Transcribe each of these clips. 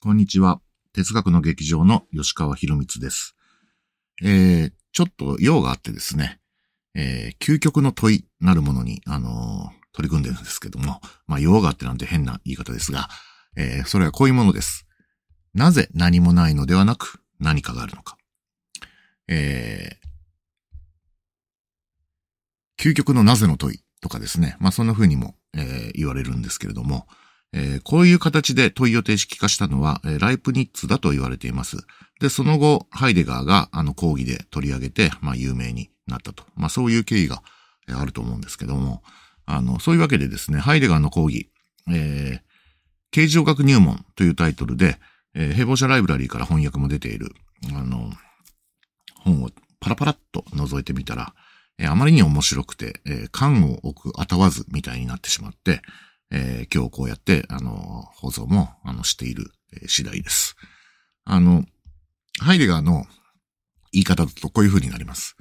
こんにちは。哲学の劇場の吉川博光です。えー、ちょっと用があってですね、えー、究極の問いなるものに、あのー取り組んでるんですけども、まあ、用があってなんて変な言い方ですが、えー、それはこういうものです。なぜ何もないのではなく何かがあるのか。えー、究極のなぜの問いとかですね。まあ、そんな風にも、えー言われるんですけれども、えーこういう形で問いを定式化したのは、えーライプニッツだと言われています。で、その後、ハイデガーが、あの、講義で取り上げて、まあ、有名になったと。まあ、そういう経緯が、あると思うんですけども、あの、そういうわけでですね、ハイデガーの講義、えー、形状学入門というタイトルで、えー、平凡者ライブラリーから翻訳も出ている、あの、本をパラパラっと覗いてみたら、えーあまりに面白くて、えー、缶を置くあたわずみたいになってしまって、えー今日こうやって、あの、放送も、あの、している、えー次第です。あの、ハイデガーの言い方だとこういう風になります。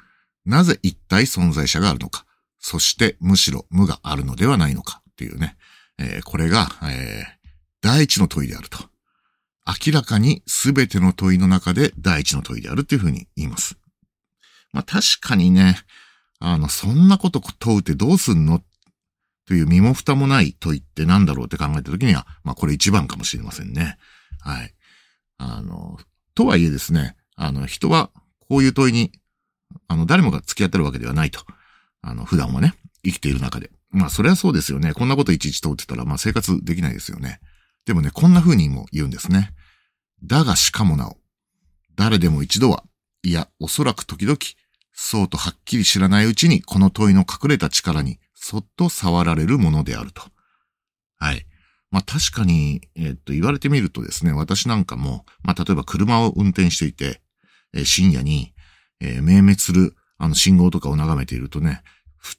なぜ一体存在者があるのか。そしてむしろ無があるのではないのかっていうね。えーこれが、え第一の問いであると。明らかに全ての問いの中で第一の問いであるっていう風に言います。まあ確かにね、あの、そんなこと問うてどうすんのという身も蓋もない問いって何だろうって考えたときには、まあこれ一番かもしれませんね。はい。あの、とはいえですね、あの、人はこういう問いに、あの、誰もが付き合ってるわけではないと。あの、普段はね、生きている中で。まあ、それはそうですよね。こんなこといちいち問ってたら、まあ、生活できないですよね。でもね、こんな風にも言うんですね。だがしかもなお、誰でも一度は、いや、おそらく時々、そうとはっきり知らないうちに、この問いの隠れた力に、そっと触られるものであると。はい。まあ確かに、えっと、言われてみるとですね、私なんかも、まあ例えば車を運転していて、えー深夜に、えー明滅する、あの信号とかを眺めているとね、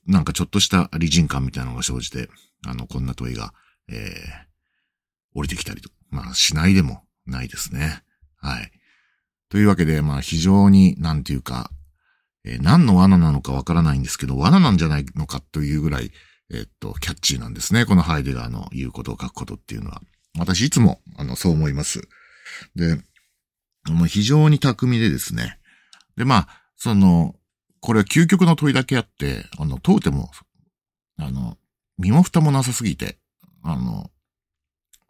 なんかちょっとした理人感みたいなのが生じて、あの、こんな問いが、えー降りてきたりと。まあ、しないでもないですね。はい。というわけで、まあ、非常に、なんていうか、えー何の罠なのかわからないんですけど、罠なんじゃないのかというぐらい、えっと、キャッチーなんですね。このハイデガーの言うことを書くことっていうのは。私いつも、あの、そう思います。で、もう非常に巧みでですね。で、まあ、その、これは究極の問いだけあって、あの、問うても、あの、身も蓋もなさすぎて、あの、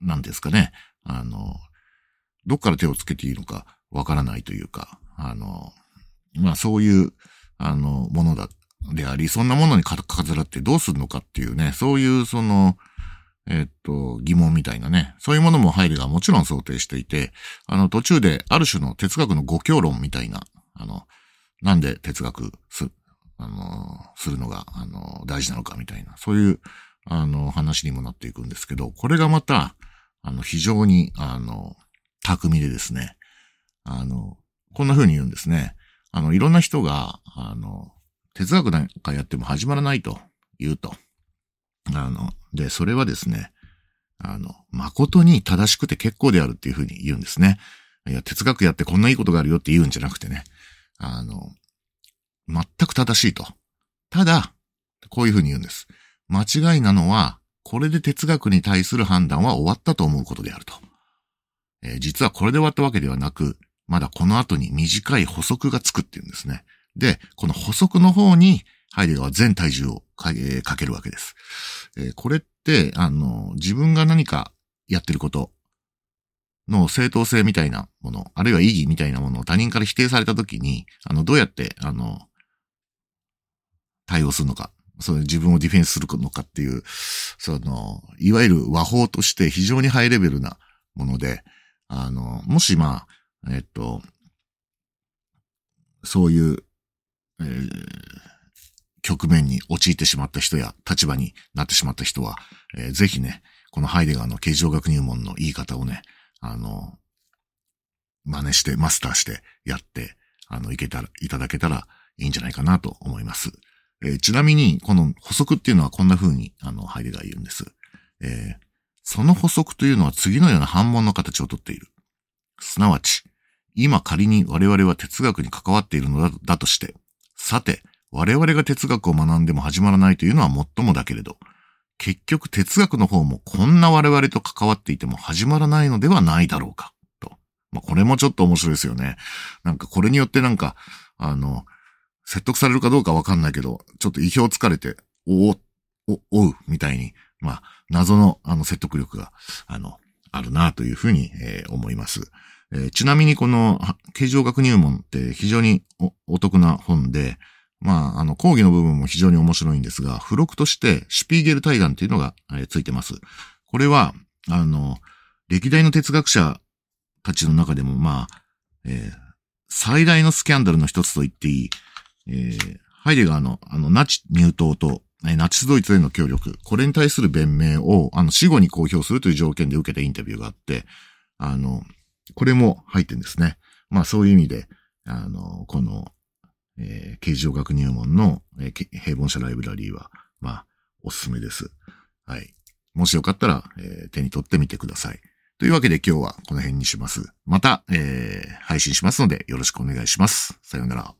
なんですかね。あの、どっから手をつけていいのかわからないというか、あの、まあそういう、あの、ものだ、であり、そんなものにか飾らってどうするのかっていうね、そういうその、えっと、疑問みたいなね、そういうものもハイデガーはもちろん想定していて、あの、途中である種の哲学の語教論みたいな、あの、なんで哲学す、あの、するのが、あの、大事なのかみたいな、そういう、あの、話にもなっていくんですけど、これがまた、あの、非常に、あの、巧みでですね、あの、こんな風に言うんですね。あの、いろんな人が、あの、哲学なんかやっても始まらないと言うと。あの、で、それはですね、あの、誠に正しくて結構であるっていう風に言うんですね。いや、哲学やってこんないいことがあるよって言うんじゃなくてね、あの、全く正しいと。ただ、こういう風に言うんです。間違いなのは、これで哲学に対する判断は終わったと思うことであると。えー実はこれで終わったわけではなく、まだこの後に短い補足がつくっていうんですね。で、この補足の方に、ハイデガーは全体重をか,、えーかけるわけです。えーこれって、あの、自分が何かやってることの正当性みたいなもの、あるいは意義みたいなものを他人から否定されたときに、あの、どうやって、あの、対応するのか、その自分をディフェンスするのかっていう、その、いわゆる和法として非常にハイレベルなもので、あの、もしまあ、えっと、そういう、えー局面に陥ってしまった人や立場になってしまった人は、えーぜひね、このハイデガーの形状学入門の言い方をね、あの、真似して、マスターしてやって、あの、いけたら、いただけたらいいんじゃないかなと思います。えーちなみに、この補足っていうのはこんな風に、あの、ハイデガー言うんです。えーその補足というのは次のような反問の形をとっている。すなわち、今仮に我々は哲学に関わっているのだとして、さて、我々が哲学を学んでも始まらないというのはもっともだけれど、結局哲学の方もこんな我々と関わっていても始まらないのではないだろうか。とまあ、これもちょっと面白いですよね。なんかこれによってなんか、あの、説得されるかどうかわかんないけど、ちょっと意表をつかれて、おお、お、おう、みたいに、まあ、謎の、あの、説得力が、あの、あるなというふうに、えー、思います。えー、ちなみにこの、形状学入門って非常にお得な本で、まあ、あの、講義の部分も非常に面白いんですが、付録としてシュピーゲル対談っていうのが、えー、ついてます。これは、あの、歴代の哲学者たちの中でも、まあ、えー、最大のスキャンダルの一つと言っていい、えー、ハイデガーの、あの、ナチ入党と、ナチスドイツへの協力、これに対する弁明を、あの、死後に公表するという条件で受けたインタビューがあって、あの、これも入ってんですね。まあ、そういう意味で、あの、この、えー、刑事学入門の、えー、平凡者ライブラリーは、まあ、おすすめです。はい。もしよかったら、えー、手に取ってみてください。というわけで今日はこの辺にします。また、えー、配信しますのでよろしくお願いします。さようなら。